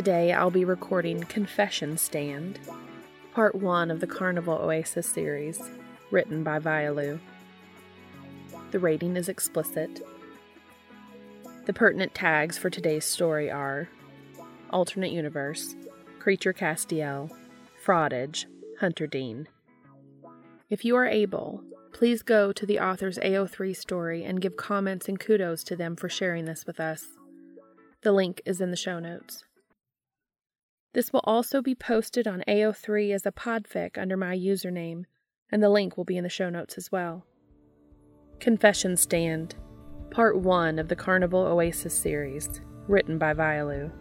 Today I'll be recording Confession Stand, part one of the Carnival Oasis series, written by Vialu. The rating is explicit. The pertinent tags for today's story are Alternate Universe, Creature Castiel, Frottage, Hunter Dean. If you are able, please go to the author's AO3 story and give comments and kudos to them for sharing this with us. The link is in the show notes. This will also be posted on AO3 as a podfic under my username, and the link will be in the show notes as well. Confession Stand, Part 1 of the Carnival Oasis series, written by Vialu.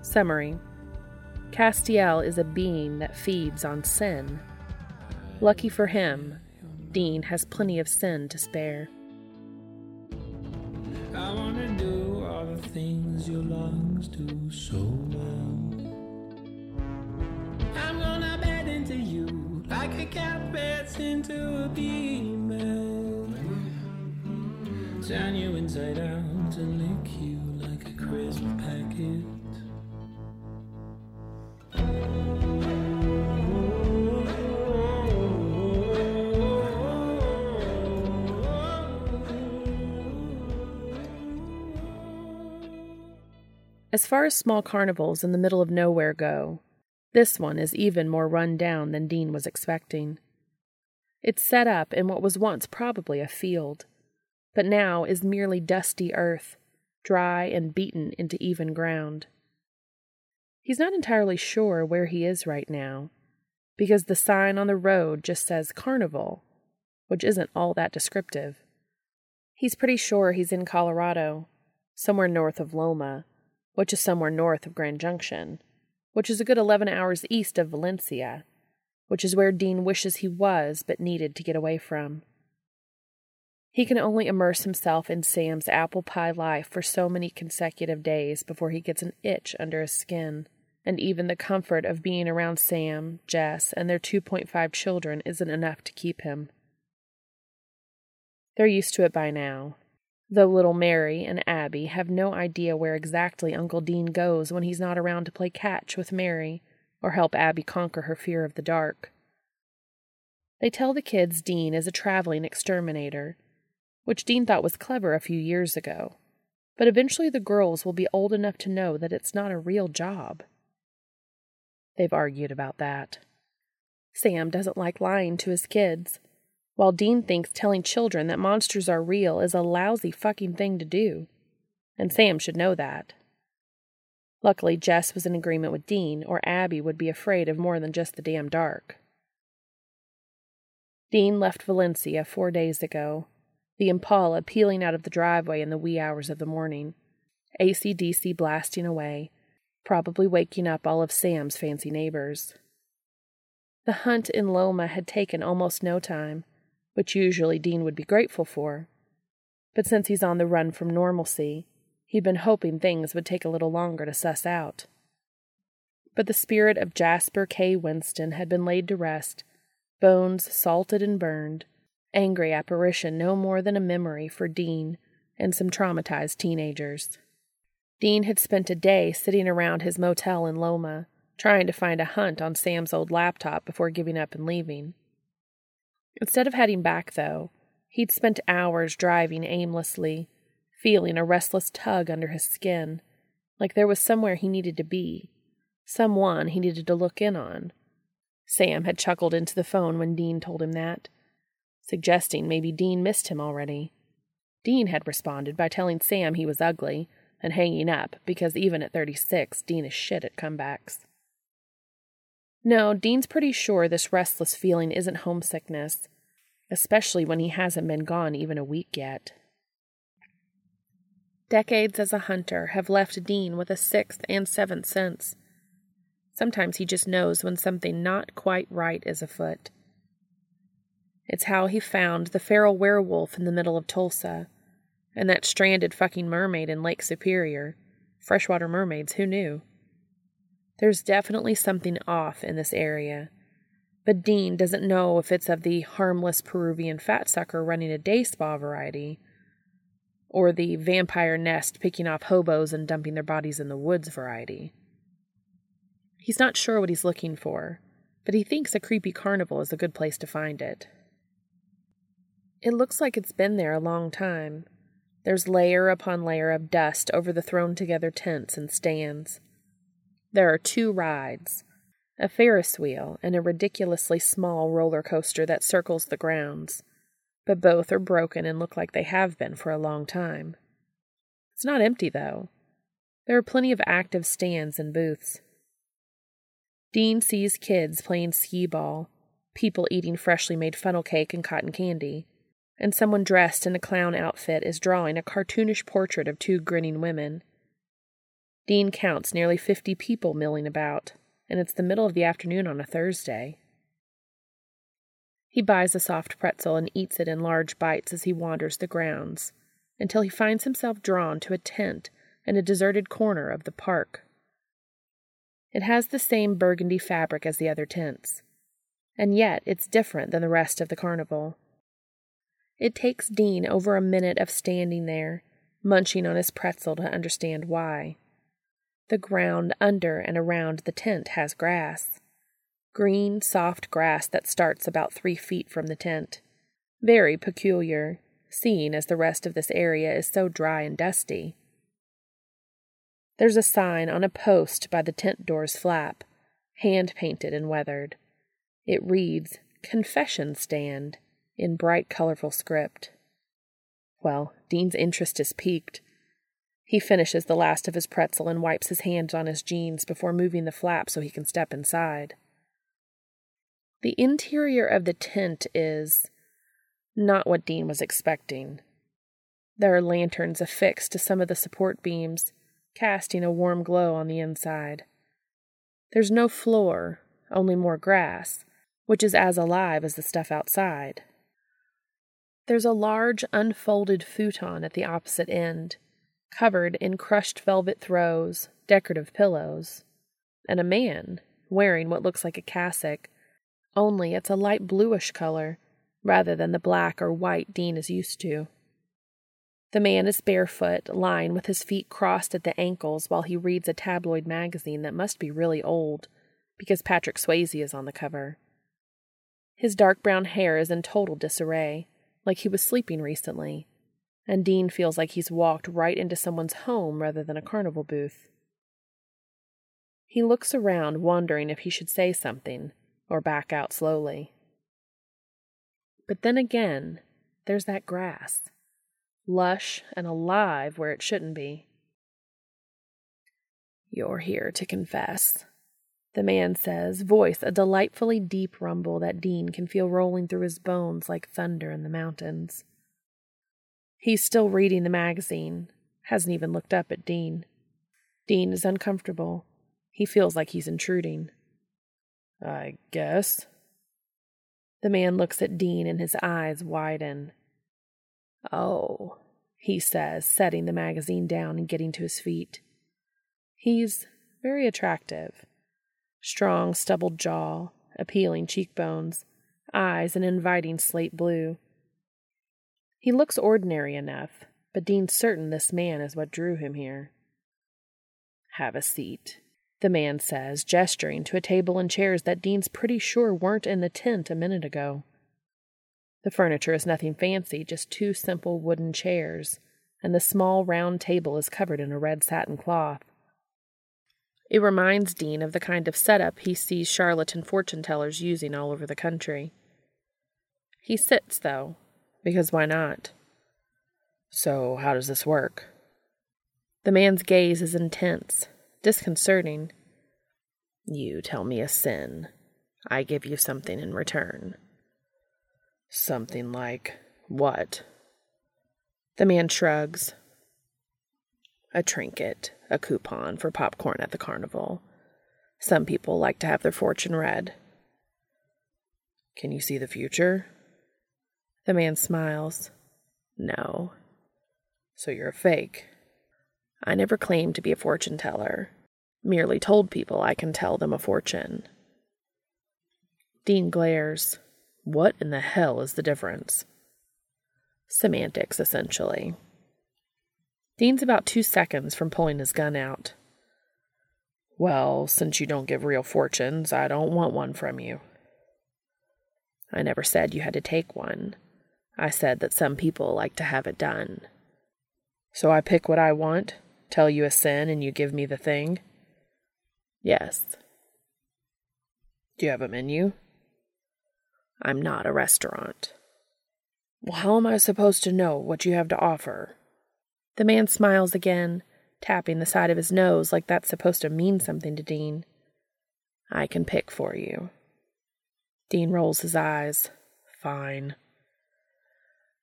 Summary Castiel is a being that feeds on sin. Lucky for him, Dean has plenty of sin to spare. I wanna do all the things your lungs do so well. I'm gonna bed into you like a cat beds into a female. Turn you inside out and lick you like a crisp packet. As far as small carnivals in the middle of nowhere go, this one is even more run down than Dean was expecting. It's set up in what was once probably a field, but now is merely dusty earth, dry and beaten into even ground. He's not entirely sure where he is right now, because the sign on the road just says Carnival, which isn't all that descriptive. He's pretty sure he's in Colorado, somewhere north of Loma, which is somewhere north of Grand Junction, which is a good 11 hours east of Valencia, which is where Dean wishes he was but needed to get away from. He can only immerse himself in Sam's apple pie life for so many consecutive days before he gets an itch under his skin, and even the comfort of being around Sam, Jess, and their 2.5 children isn't enough to keep him. They're used to it by now, though little Mary and Abby have no idea where exactly Uncle Dean goes when he's not around to play catch with Mary or help Abby conquer her fear of the dark. They tell the kids Dean is a traveling exterminator, which Dean thought was clever a few years ago, but eventually the girls will be old enough to know that it's not a real job. They've argued about that. Sam doesn't like lying to his kids while Dean thinks telling children that monsters are real is a lousy fucking thing to do. And Sam should know that. Luckily, Jess was in agreement with Dean, or Abby would be afraid of more than just the damn dark. Dean left Valencia four days ago, the Impala peeling out of the driveway in the wee hours of the morning, AC/DC blasting away, probably waking up all of Sam's fancy neighbors. The hunt in Loma had taken almost no time, which usually Dean would be grateful for. But since he's on the run from normalcy, he'd been hoping things would take a little longer to suss out. But the spirit of Jasper K. Winston had been laid to rest, bones salted and burned, angry apparition no more than a memory for Dean and some traumatized teenagers. Dean had spent a day sitting around his motel in Loma, trying to find a hunt on Sam's old laptop before giving up and leaving. Instead of heading back, though, he'd spent hours driving aimlessly, feeling a restless tug under his skin, like there was somewhere he needed to be, someone he needed to look in on. Sam had chuckled into the phone when Dean told him that, suggesting maybe Dean missed him already. Dean had responded by telling Sam he was ugly and hanging up because even at 36, Dean is shit at comebacks. No, Dean's pretty sure this restless feeling isn't homesickness, especially when he hasn't been gone even a week yet. Decades as a hunter have left Dean with a sixth and seventh sense. Sometimes he just knows when something not quite right is afoot. It's how he found the feral werewolf in the middle of Tulsa, and that stranded fucking mermaid in Lake Superior. Freshwater mermaids, who knew? There's definitely something off in this area. But Dean doesn't know if it's of the harmless Peruvian fat sucker running a day spa variety, or the vampire nest picking off hobos and dumping their bodies in the woods variety. He's not sure what he's looking for, but he thinks a creepy carnival is a good place to find it. It looks like it's been there a long time. There's layer upon layer of dust over the thrown together tents and stands. There are two rides a Ferris wheel and a ridiculously small roller coaster that circles the grounds, but both are broken and look like they have been for a long time. It's not empty, though. There are plenty of active stands and booths. Dean sees kids playing skee ball, people eating freshly made funnel cake and cotton candy, and someone dressed in a clown outfit is drawing a cartoonish portrait of two grinning women. Dean counts nearly fifty people milling about, and it's the middle of the afternoon on a Thursday. He buys a soft pretzel and eats it in large bites as he wanders the grounds, until he finds himself drawn to a tent in a deserted corner of the park. It has the same burgundy fabric as the other tents, and yet it's different than the rest of the carnival. It takes Dean over a minute of standing there, munching on his pretzel to understand why. The ground under and around the tent has grass. Green, soft grass that starts about three feet from the tent. Very peculiar, seeing as the rest of this area is so dry and dusty. There's a sign on a post by the tent door's flap, hand painted and weathered. It reads, Confession Stand, in bright, colorful script. Well, Dean's interest is piqued. He finishes the last of his pretzel and wipes his hands on his jeans before moving the flap so he can step inside. The interior of the tent is not what Dean was expecting. There are lanterns affixed to some of the support beams, casting a warm glow on the inside. There's no floor, only more grass, which is as alive as the stuff outside. There's a large unfolded futon at the opposite end covered in crushed velvet throws, decorative pillows, and a man wearing what looks like a cassock, only it's a light bluish color rather than the black or white Dean is used to. The man is barefoot, lying with his feet crossed at the ankles while he reads a tabloid magazine that must be really old, because Patrick Swayze is on the cover. His dark brown hair is in total disarray, like he was sleeping recently, and Dean feels like he's walked right into someone's home rather than a carnival booth. He looks around, wondering if he should say something or back out slowly. But then again, there's that grass, lush and alive where it shouldn't be. You're here to confess, the man says, voice a delightfully deep rumble that Dean can feel rolling through his bones like thunder in the mountains. He's still reading the magazine, hasn't even looked up at Dean. Dean is uncomfortable. He feels like he's intruding. I guess. The man looks at Dean and his eyes widen. Oh, he says, setting the magazine down and getting to his feet. He's very attractive. Strong, stubbled jaw, appealing cheekbones, eyes an inviting slate blue. He looks ordinary enough, but Dean's certain this man is what drew him here. Have a seat, the man says, gesturing to a table and chairs that Dean's pretty sure weren't in the tent a minute ago. The furniture is nothing fancy, just two simple wooden chairs, and the small round table is covered in a red satin cloth. It reminds Dean of the kind of setup he sees charlatan fortune tellers using all over the country. He sits, though, because why not? So, how does this work? The man's gaze is intense, disconcerting. You tell me a sin. I give you something in return. Something like what? The man shrugs. A trinket, a coupon for popcorn at the carnival. Some people like to have their fortune read. Can you see the future? The man smiles. No. So you're a fake. I never claimed to be a fortune teller, merely told people I can tell them a fortune. Dean glares. What in the hell is the difference? Semantics, essentially. Dean's about two seconds from pulling his gun out. Well, since you don't give real fortunes, I don't want one from you. I never said you had to take one. I said that some people like to have it done. So I pick what I want, tell you a sin, and you give me the thing? Yes. Do you have a menu? I'm not a restaurant. Well, how am I supposed to know what you have to offer? The man smiles again, tapping the side of his nose like that's supposed to mean something to Dean. I can pick for you. Dean rolls his eyes. Fine.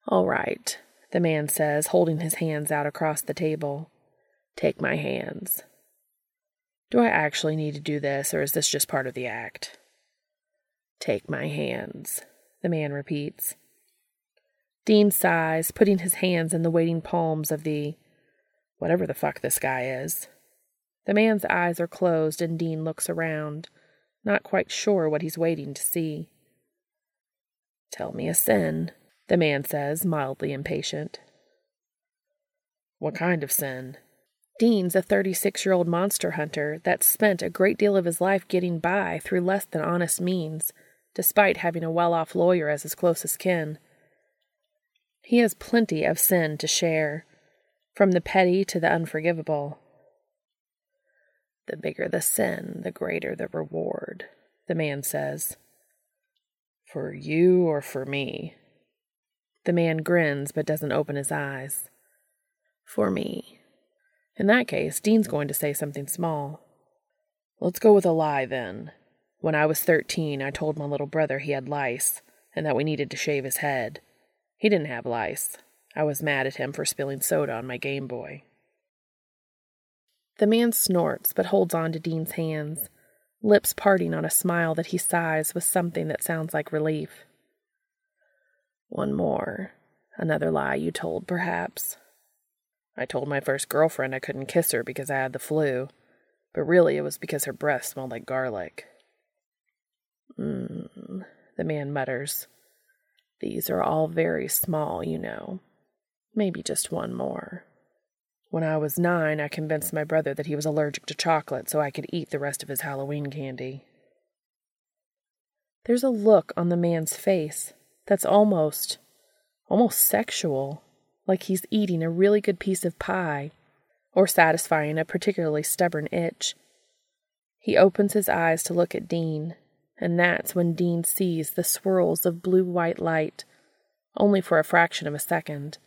All right, the man says, holding his hands out across the table. Take my hands. Do I actually need to do this, or is this just part of the act? Take my hands, the man repeats. Dean sighs, putting his hands in the waiting palms of the whatever the fuck this guy is. The man's eyes are closed, and Dean looks around, not quite sure what he's waiting to see. Tell me a sin, the man says, mildly impatient. What kind of sin? Dean's a 36 year old monster hunter that's spent a great deal of his life getting by through less than honest means, despite having a well off lawyer as his closest kin. He has plenty of sin to share, from the petty to the unforgivable. The bigger the sin, the greater the reward, the man says. For you or for me? The man grins but doesn't open his eyes. For me. In that case, Dean's going to say something small. Let's go with a lie then. When I was thirteen, I told my little brother he had lice and that we needed to shave his head. He didn't have lice. I was mad at him for spilling soda on my Game Boy. The man snorts but holds on to Dean's hands, lips parting on a smile that he sighs with something that sounds like relief. One more. Another lie you told, perhaps. I told my first girlfriend I couldn't kiss her because I had the flu, but really it was because her breath smelled like garlic. Mmm, the man mutters. These are all very small, you know. Maybe just one more. When I was nine, I convinced my brother that he was allergic to chocolate so I could eat the rest of his Halloween candy. There's a look on the man's face that's almost, almost sexual, like he's eating a really good piece of pie or satisfying a particularly stubborn itch. He opens his eyes to look at Dean, and that's when Dean sees the swirls of blue white light, only for a fraction of a second,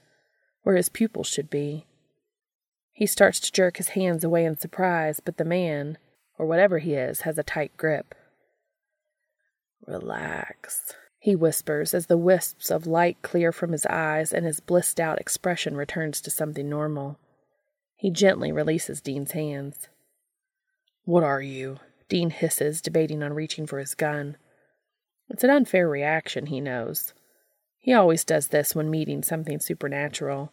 where his pupils should be. He starts to jerk his hands away in surprise, but the man, or whatever he is, has a tight grip. Relax, he whispers as the wisps of light clear from his eyes and his blissed out expression returns to something normal. He gently releases Dean's hands. What are you? Dean hisses, debating on reaching for his gun. It's an unfair reaction, he knows. He always does this when meeting something supernatural.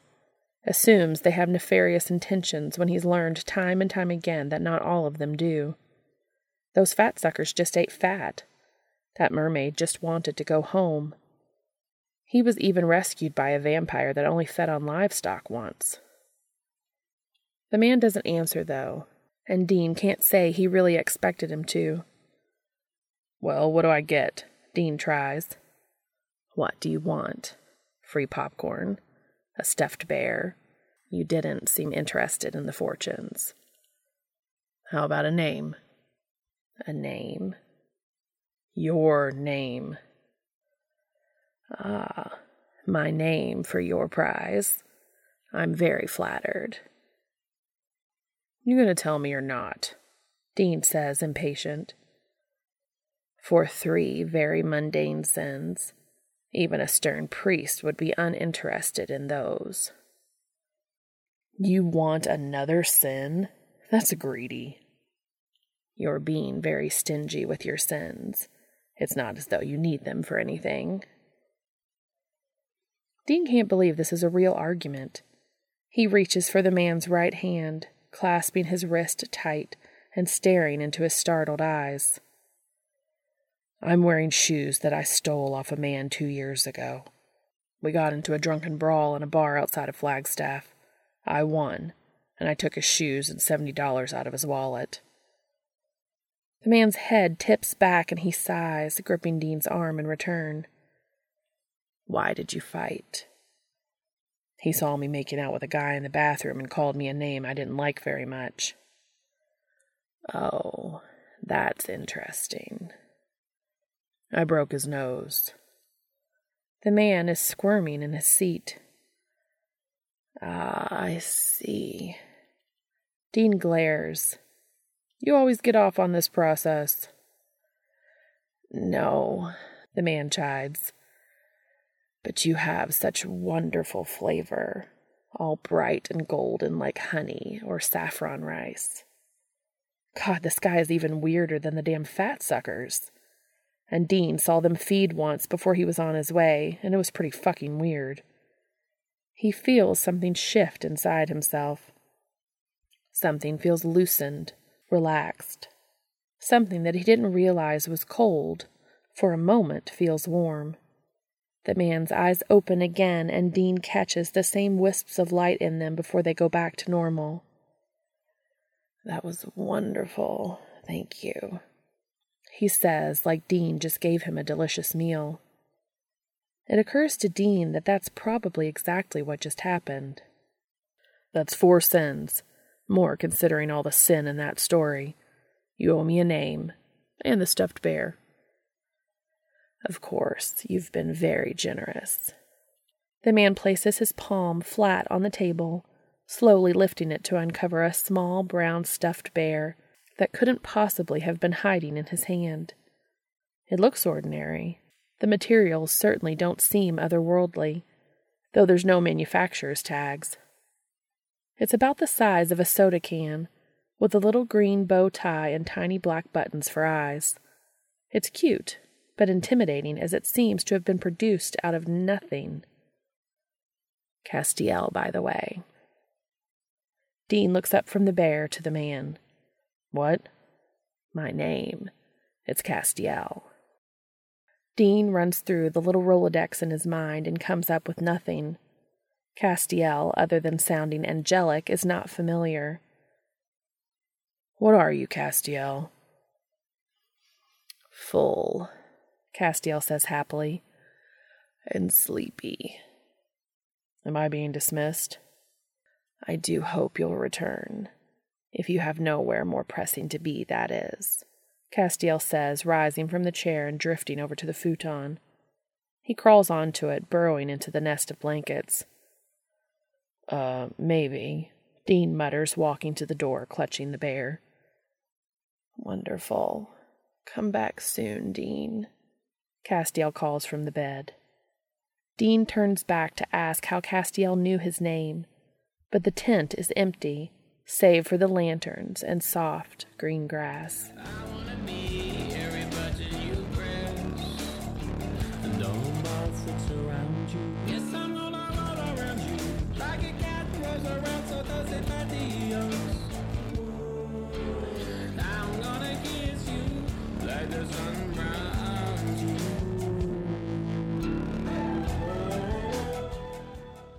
Assumes they have nefarious intentions when he's learned time and time again that not all of them do. Those fat suckers just ate fat. That mermaid just wanted to go home. He was even rescued by a vampire that only fed on livestock once. The man doesn't answer, though, and Dean can't say he really expected him to. Well, what do I get? Dean tries. What do you want? Free popcorn? A stuffed bear? You didn't seem interested in the fortunes. How about a name? A name. Your name. Ah, my name for your prize. I'm very flattered. You're gonna tell me or not? Dean says, impatient. For three very mundane sins, even a stern priest would be uninterested in those. You want another sin? That's greedy. You're being very stingy with your sins. It's not as though you need them for anything. Dean can't believe this is a real argument. He reaches for the man's right hand, clasping his wrist tight and staring into his startled eyes. I'm wearing shoes that I stole off a man two years ago. We got into a drunken brawl in a bar outside of Flagstaff. I won, and I took his shoes and $70 out of his wallet. The man's head tips back and he sighs, gripping Dean's arm in return. Why did you fight? He saw me making out with a guy in the bathroom and called me a name I didn't like very much. Oh, that's interesting. I broke his nose. The man is squirming in his seat. Ah, I see. Dean glares. You always get off on this process. No, the man chides. But you have such wonderful flavor, all bright and golden like honey or saffron rice. God, this guy is even weirder than the damn fat suckers. And Dean saw them feed once before he was on his way, and it was pretty fucking weird. He feels something shift inside himself. Something feels loosened, relaxed. Something that he didn't realize was cold, for a moment feels warm. The man's eyes open again, and Dean catches the same wisps of light in them before they go back to normal. That was wonderful. Thank you. He says, like Dean just gave him a delicious meal. It occurs to Dean that that's probably exactly what just happened. That's four sins, more considering all the sin in that story. You owe me a name, and the stuffed bear. Of course, you've been very generous. The man places his palm flat on the table slowly lifting it to uncover a small brown stuffed bear that couldn't possibly have been hiding in his hand. It looks ordinary. The materials certainly don't seem otherworldly, though there's no manufacturer's tags. It's about the size of a soda can, with a little green bow tie and tiny black buttons for eyes. It's cute, but intimidating as it seems to have been produced out of nothing. Castiel, by the way, Dean looks up from the bear to the man. What? My name. It's Castiel. Dean runs through the little Rolodex in his mind and comes up with nothing. Castiel, other than sounding angelic, is not familiar. What are you, Castiel? Full, Castiel says happily, and sleepy. Am I being dismissed? I do hope you'll return. If you have nowhere more pressing to be, that is. Castiel says, rising from the chair and drifting over to the futon. He crawls onto it, burrowing into the nest of blankets. Uh, maybe, Dean mutters, walking to the door, clutching the bear. Wonderful. Come back soon, Dean. Castiel calls from the bed. Dean turns back to ask how Castiel knew his name but the tent is empty, save for the lanterns and soft green grass.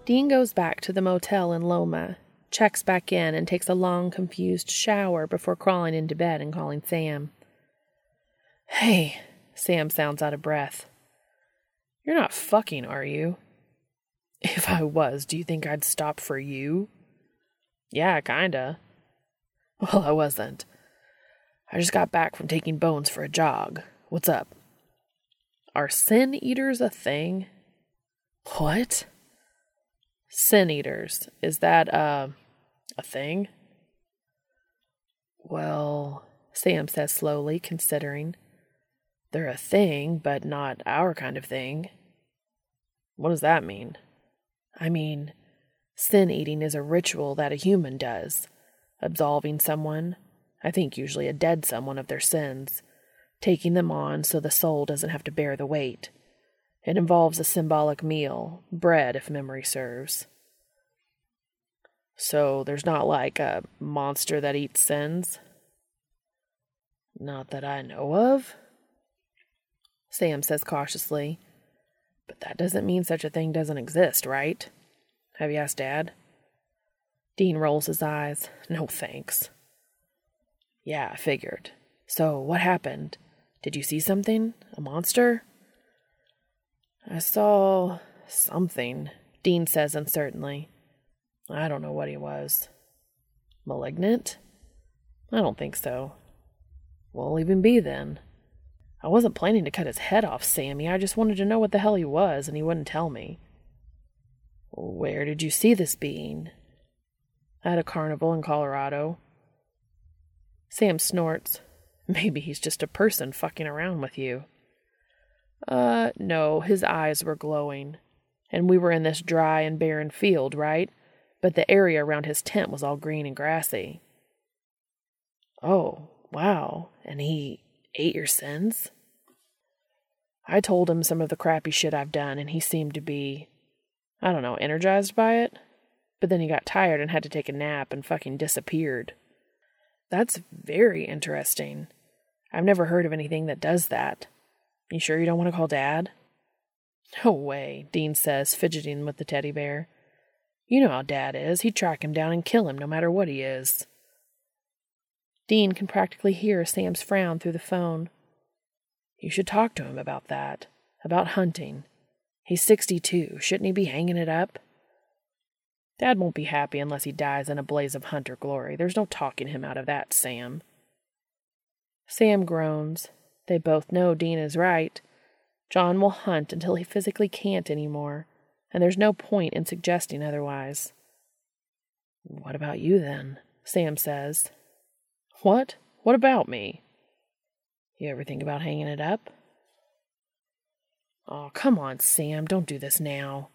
Dean goes back to the motel in Loma, checks back in, and takes a long, confused shower before crawling into bed and calling Sam. Hey, Sam sounds out of breath. You're not fucking, are you? If I was, do you think I'd stop for you? Yeah, kinda. Well, I wasn't. I just got back from taking Bones for a jog. What's up? Are sin eaters a thing? What? Sin eaters. Is that, uh, a thing? Well, Sam says slowly, considering. They're a thing, but not our kind of thing. What does that mean? I mean, sin eating is a ritual that a human does, absolving someone, I think usually a dead someone, of their sins, taking them on so the soul doesn't have to bear the weight. It involves a symbolic meal, bread if memory serves. So there's not like a monster that eats sins? Not that I know of, Sam says cautiously. But that doesn't mean such a thing doesn't exist, right? Have you asked Dad? Dean rolls his eyes. No thanks. Yeah, I figured. So, what happened? Did you see something? A monster? I saw something, Dean says uncertainly. I don't know what he was. Malignant? I don't think so. Won't even be then. I wasn't planning to cut his head off, Sammy. I just wanted to know what the hell he was, and he wouldn't tell me. Where did you see this being? At a carnival in Colorado. Sam snorts. Maybe he's just a person fucking around with you. Uh, no, his eyes were glowing. And we were in this dry and barren field, right? But the area around his tent was all green and grassy. Oh, wow. And he ate your sins? I told him some of the crappy shit I've done, and he seemed to be, I don't know, energized by it. But then he got tired and had to take a nap and fucking disappeared. That's very interesting. I've never heard of anything that does that. You sure you don't want to call Dad? No way, Dean says, fidgeting with the teddy bear. You know how Dad is. He'd track him down and kill him no matter what he is. Dean can practically hear Sam's frown through the phone. You should talk to him about that, about hunting. He's 62. Shouldn't he be hanging it up? Dad won't be happy unless he dies in a blaze of hunter glory. There's no talking him out of that, Sam. Sam groans. They both know Dean is right. John will hunt until he physically can't any more, and there's no point in suggesting otherwise. What about you then? Sam says. What? What about me? You ever think about hanging it up? Oh, come on, Sam. Don't do this now.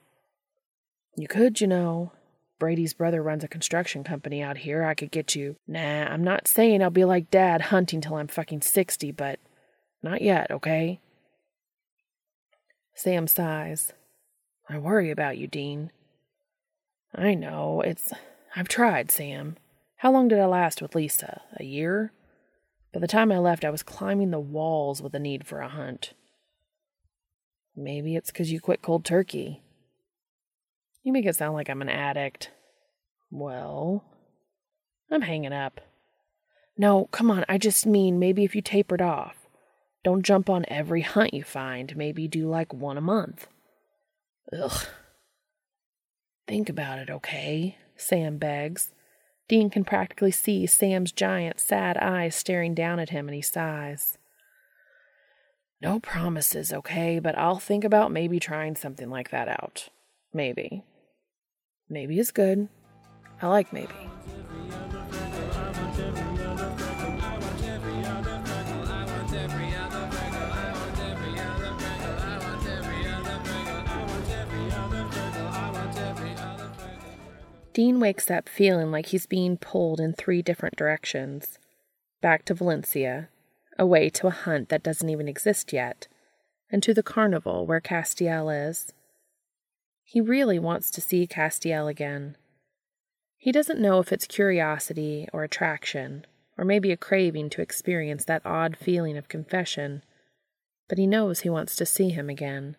You could, you know. Brady's brother runs a construction company out here. I could get you. Nah, I'm not saying I'll be like Dad hunting till I'm fucking 60, but not yet, okay? Sam sighs. I worry about you, Dean. I know. It's. I've tried, Sam. How long did I last with Lisa? A year? By the time I left, I was climbing the walls with a need for a hunt. Maybe it's because you quit cold turkey. You make it sound like I'm an addict. Well, I'm hanging up. No, come on, I just mean maybe if you tapered off. Don't jump on every hunt you find. Maybe do like one a month. Ugh. Think about it, okay? Sam begs. Dean can practically see Sam's giant, sad eyes staring down at him, and he sighs. No promises, okay, but I'll think about maybe trying something like that out. Maybe. Maybe is good. I like maybe. Dean wakes up feeling like he's being pulled in three different directions back to Valencia, away to a hunt that doesn't even exist yet, and to the carnival where Castiel is. He really wants to see Castiel again. He doesn't know if it's curiosity or attraction, or maybe a craving to experience that odd feeling of confession, but he knows he wants to see him again.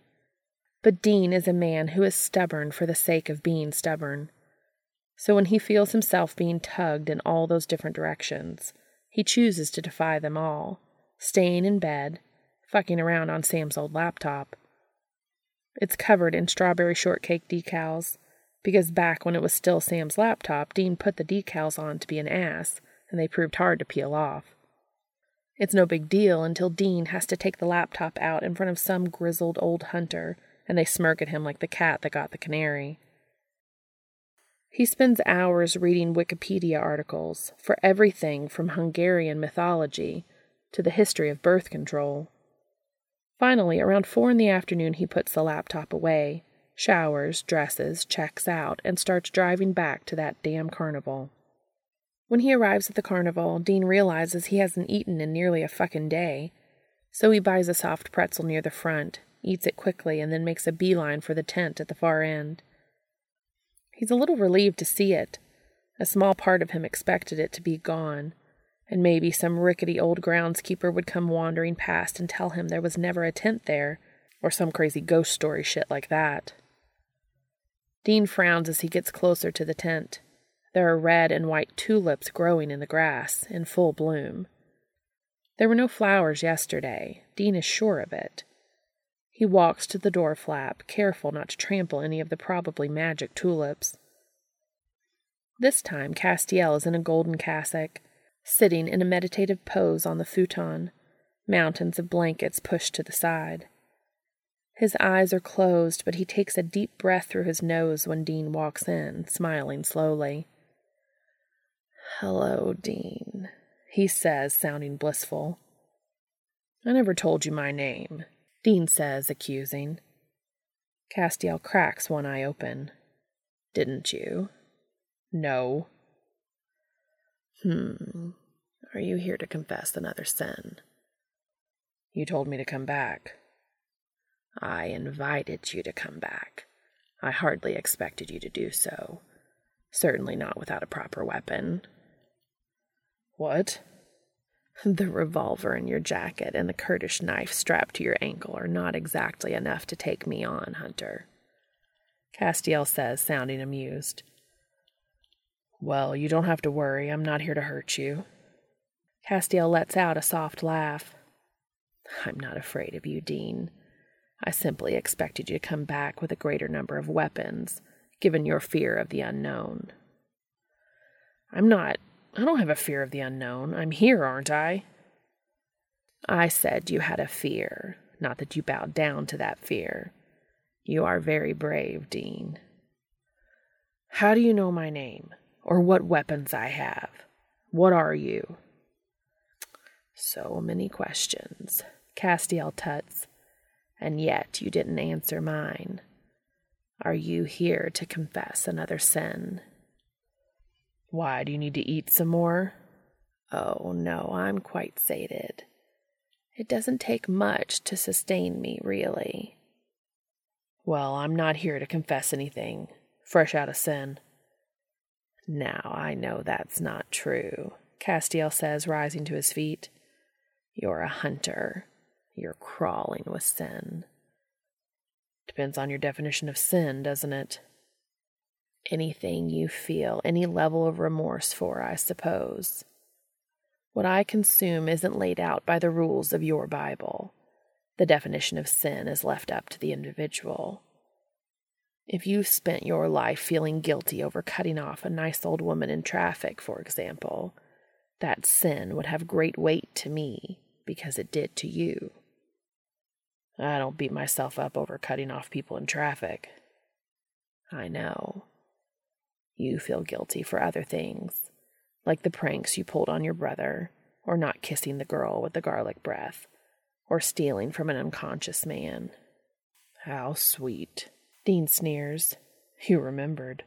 But Dean is a man who is stubborn for the sake of being stubborn. So when he feels himself being tugged in all those different directions, he chooses to defy them all, staying in bed, fucking around on Sam's old laptop. It's covered in strawberry shortcake decals, because back when it was still Sam's laptop, Dean put the decals on to be an ass, and they proved hard to peel off. It's no big deal until Dean has to take the laptop out in front of some grizzled old hunter, and they smirk at him like the cat that got the canary. He spends hours reading Wikipedia articles for everything from Hungarian mythology to the history of birth control. Finally, around four in the afternoon, he puts the laptop away, showers, dresses, checks out, and starts driving back to that damn carnival. When he arrives at the carnival, Dean realizes he hasn't eaten in nearly a fucking day. So he buys a soft pretzel near the front, eats it quickly, and then makes a beeline for the tent at the far end. He's a little relieved to see it. A small part of him expected it to be gone, and maybe some rickety old groundskeeper would come wandering past and tell him there was never a tent there, or some crazy ghost story shit like that. Dean frowns as he gets closer to the tent. There are red and white tulips growing in the grass, in full bloom. There were no flowers yesterday. Dean is sure of it. He walks to the door flap, careful not to trample any of the probably magic tulips. This time, Castiel is in a golden cassock, sitting in a meditative pose on the futon, mountains of blankets pushed to the side. His eyes are closed, but he takes a deep breath through his nose when Dean walks in, smiling slowly. Hello, Dean, he says, sounding blissful. I never told you my name, Dean says, accusing. Castiel cracks one eye open. Didn't you? No. Hmm. Are you here to confess another sin? You told me to come back. I invited you to come back. I hardly expected you to do so. Certainly not without a proper weapon. What? The revolver in your jacket and the Kurdish knife strapped to your ankle are not exactly enough to take me on, Hunter. Castiel says, sounding amused. Well, you don't have to worry. I'm not here to hurt you. Castiel lets out a soft laugh. I'm not afraid of you, Dean. I simply expected you to come back with a greater number of weapons, given your fear of the unknown. I'm not I don't have a fear of the unknown. I'm here, aren't I? I said you had a fear, not that you bowed down to that fear. You are very brave, Dean. How do you know my name? Or what weapons I have? What are you? So many questions, Castiel tuts, and yet you didn't answer mine. Are you here to confess another sin? Why, do you need to eat some more? Oh, no, I'm quite sated. It doesn't take much to sustain me, really. Well, I'm not here to confess anything, fresh out of sin. Now, I know that's not true, Castiel says, rising to his feet. You're a hunter. You're crawling with sin. Depends on your definition of sin, doesn't it? Anything you feel any level of remorse for, I suppose. What I consume isn't laid out by the rules of your Bible. The definition of sin is left up to the individual. If you've spent your life feeling guilty over cutting off a nice old woman in traffic, for example, that sin would have great weight to me because it did to you. I don't beat myself up over cutting off people in traffic. I know. You feel guilty for other things, like the pranks you pulled on your brother, or not kissing the girl with the garlic breath, or stealing from an unconscious man. How sweet. Dean sneers. You remembered.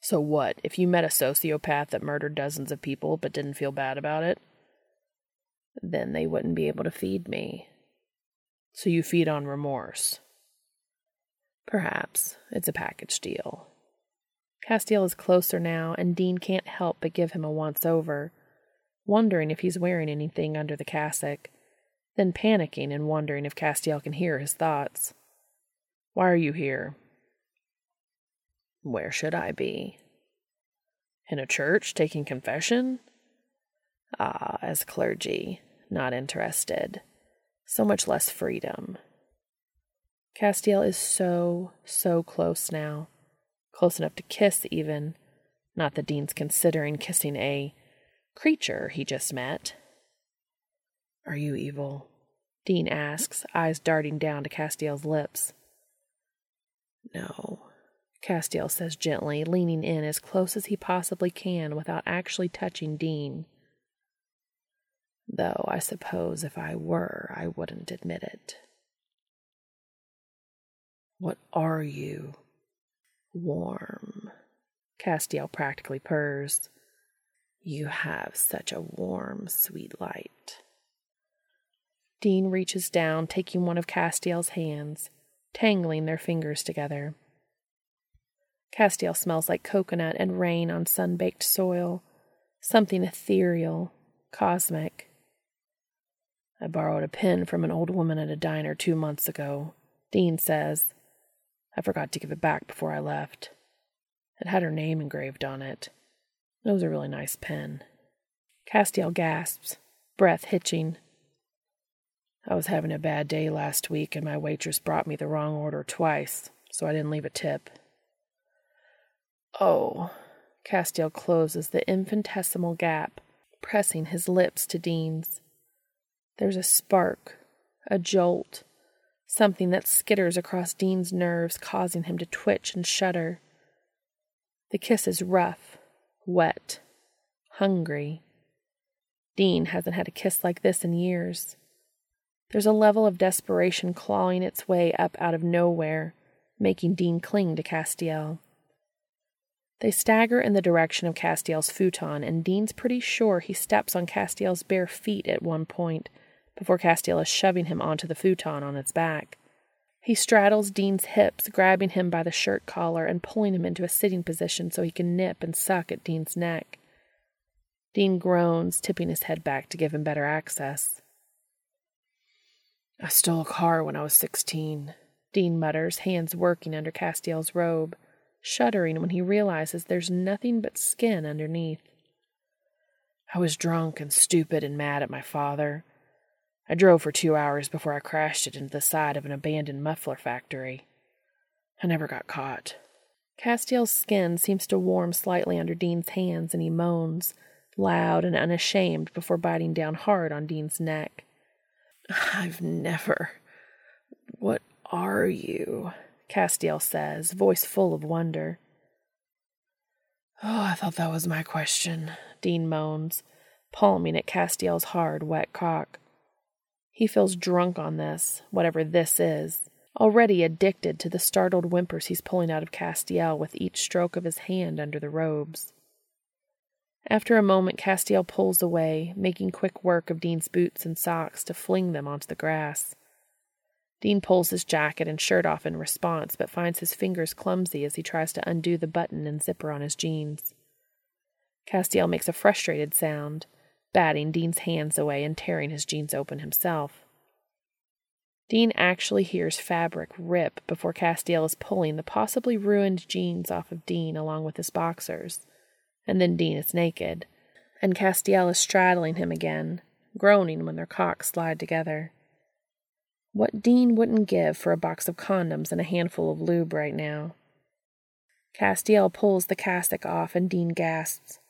So what if you met a sociopath that murdered dozens of people but didn't feel bad about it? Then they wouldn't be able to feed me. So you feed on remorse. Perhaps it's a package deal. Castiel is closer now, and Dean can't help but give him a once over, wondering if he's wearing anything under the cassock, then panicking and wondering if Castiel can hear his thoughts. Why are you here? Where should I be? In a church taking confession? Ah, as clergy, not interested. So much less freedom. Castiel is so, so close now close enough to kiss, even. Not that Dean's considering kissing a creature he just met. Are you evil? Dean asks, eyes darting down to Castiel's lips. No, Castiel says gently, leaning in as close as he possibly can without actually touching Dean. Though I suppose if I were, I wouldn't admit it. What are you? Warm. Castiel practically purrs. You have such a warm, sweet light. Dean reaches down, taking one of Castiel's hands, tangling their fingers together. Castiel smells like coconut and rain on sun baked soil, something ethereal, cosmic. I borrowed a pen from an old woman at a diner two months ago, Dean says. I forgot to give it back before I left. It had her name engraved on it. It was a really nice pen. Castiel gasps, breath hitching. I was having a bad day last week, and my waitress brought me the wrong order twice, so I didn't leave a tip. Oh. Castiel closes the infinitesimal gap, pressing his lips to Dean's. There's a spark, a jolt, something that skitters across Dean's nerves, causing him to twitch and shudder. The kiss is rough, wet, hungry. Dean hasn't had a kiss like this in years. There's a level of desperation clawing its way up out of nowhere, making Dean cling to Castiel. They stagger in the direction of Castiel's futon, and Dean's pretty sure he steps on Castiel's bare feet at one point before Castiel is shoving him onto the futon on its back. He straddles Dean's hips, grabbing him by the shirt collar and pulling him into a sitting position so he can nip and suck at Dean's neck. Dean groans, tipping his head back to give him better access. I stole a car when I was sixteen, Dean mutters, hands working under Castiel's robe shuddering when he realizes there's nothing but skin underneath. I was drunk and stupid and mad at my father. I drove for two hours before I crashed it into the side of an abandoned muffler factory. I never got caught. Castiel's skin seems to warm slightly under Dean's hands, and he moans, loud and unashamed, before biting down hard on Dean's neck. I've never. What are you? Castiel says, voice full of wonder. Oh, I thought that was my question, Dean moans, palming at Castiel's hard, wet cock. He feels drunk on this, whatever this is, already addicted to the startled whimpers he's pulling out of Castiel with each stroke of his hand under the robes. After a moment, Castiel pulls away, making quick work of Dean's boots and socks to fling them onto the grass. Dean pulls his jacket and shirt off in response, but finds his fingers clumsy as he tries to undo the button and zipper on his jeans. Castiel makes a frustrated sound, batting Dean's hands away and tearing his jeans open himself. Dean actually hears fabric rip before Castiel is pulling the possibly ruined jeans off of Dean along with his boxers, and then Dean is naked, and Castiel is straddling him again, groaning when their cocks slide together. What Dean wouldn't give for a box of condoms and a handful of lube right now. Castiel pulls the cassock off and Dean gasps.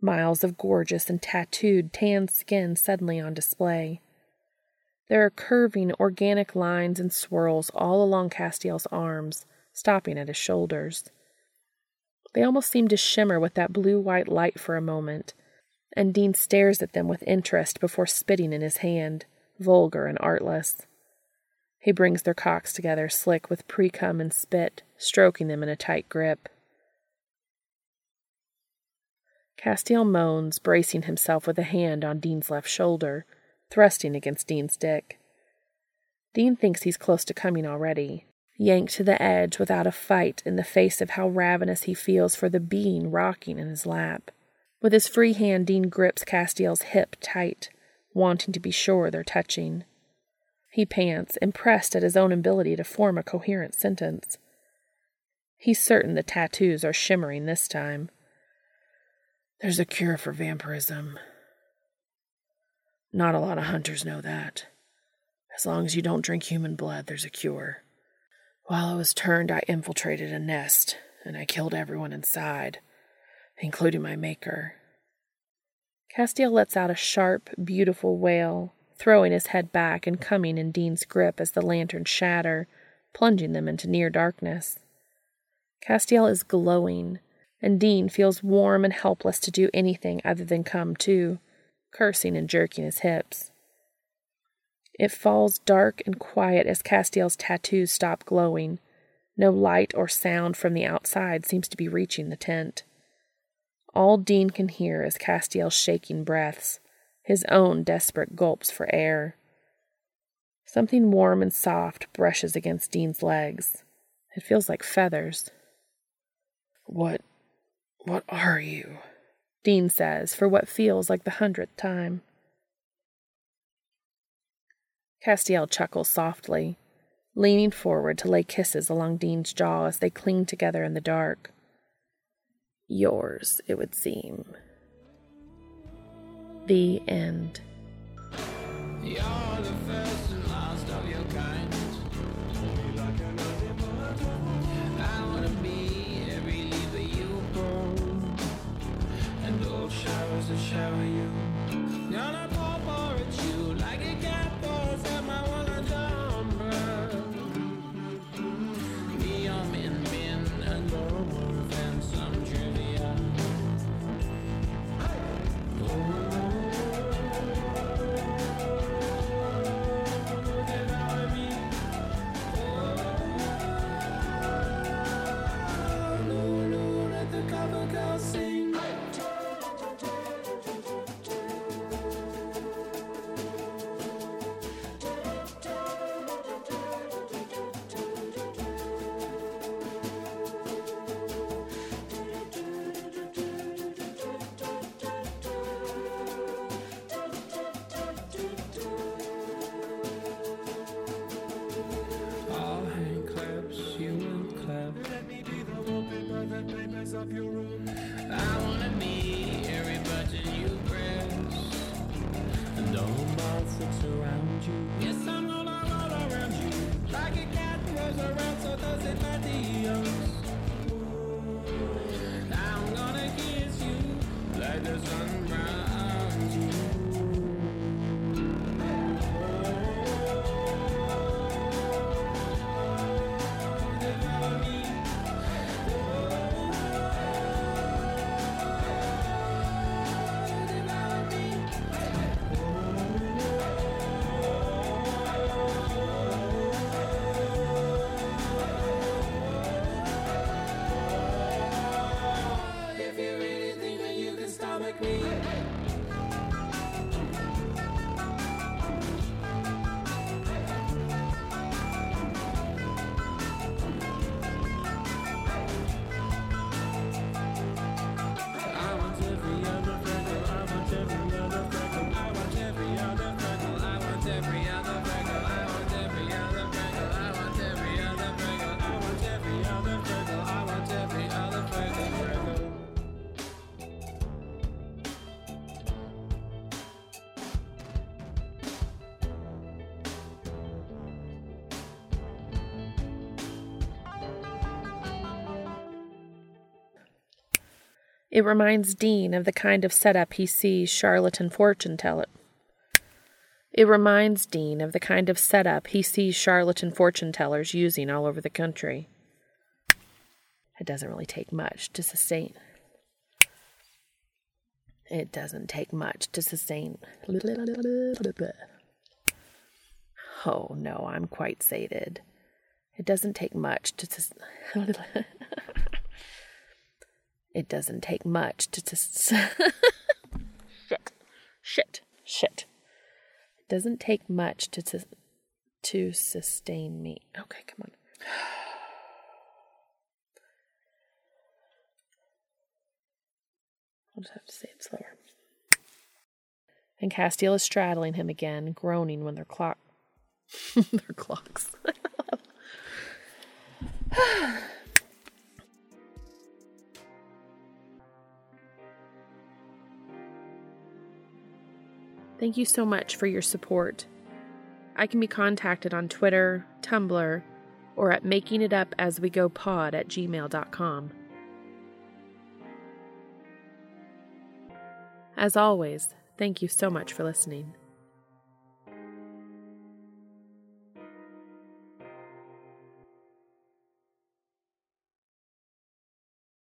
Miles of gorgeous and tattooed tan skin suddenly on display. There are curving organic lines and swirls all along Castiel's arms, stopping at his shoulders. They almost seem to shimmer with that blue white light for a moment, and Dean stares at them with interest before spitting in his hand, vulgar and artless. He brings their cocks together, slick with pre cum and spit, stroking them in a tight grip. Castiel moans, bracing himself with a hand on Dean's left shoulder, thrusting against Dean's dick. Dean thinks he's close to coming already, yanked to the edge without a fight in the face of how ravenous he feels for the being rocking in his lap. With his free hand, Dean grips Castiel's hip tight, wanting to be sure they're touching. He pants, impressed at his own ability to form a coherent sentence. He's certain the tattoos are shimmering this time. There's a cure for vampirism. Not a lot of hunters know that. As long as you don't drink human blood, there's a cure. While I was turned, I infiltrated a nest, and I killed everyone inside, including my maker. Castiel lets out a sharp, beautiful wail, throwing his head back and coming in Dean's grip as the lanterns shatter, plunging them into near darkness. Castiel is glowing, and Dean feels warm and helpless to do anything other than come to, cursing and jerking his hips. It falls dark and quiet as Castiel's tattoos stop glowing. No light or sound from the outside seems to be reaching the tent. All Dean can hear is Castiel's shaking breaths, his own desperate gulps for air. Something warm and soft brushes against Dean's legs. It feels like feathers. What. What are you? Dean says for what feels like the hundredth time. Castiel chuckles softly, leaning forward to lay kisses along Dean's jaw as they cling together in the dark. Yours, it would seem. The end. to shower you. It reminds Dean of the kind of setup he sees charlatan fortune teller. It reminds Dean of the kind of setup he sees charlatan fortune tellers using all over the country. It doesn't really take much to sustain. It doesn't take much to sustain. Oh no, I'm quite sated. It doesn't take much to. Sus- it doesn't take much to. Sus- shit, shit, shit. It doesn't take much to sus- to sustain me. Okay, come on. I'll just have to say it slower. And Castiel is straddling him again, groaning when their clock their clocks. Thank you so much for your support. I can be contacted on Twitter, Tumblr, or at makingitupaswegopod at gmail.com. As always, thank you so much for listening.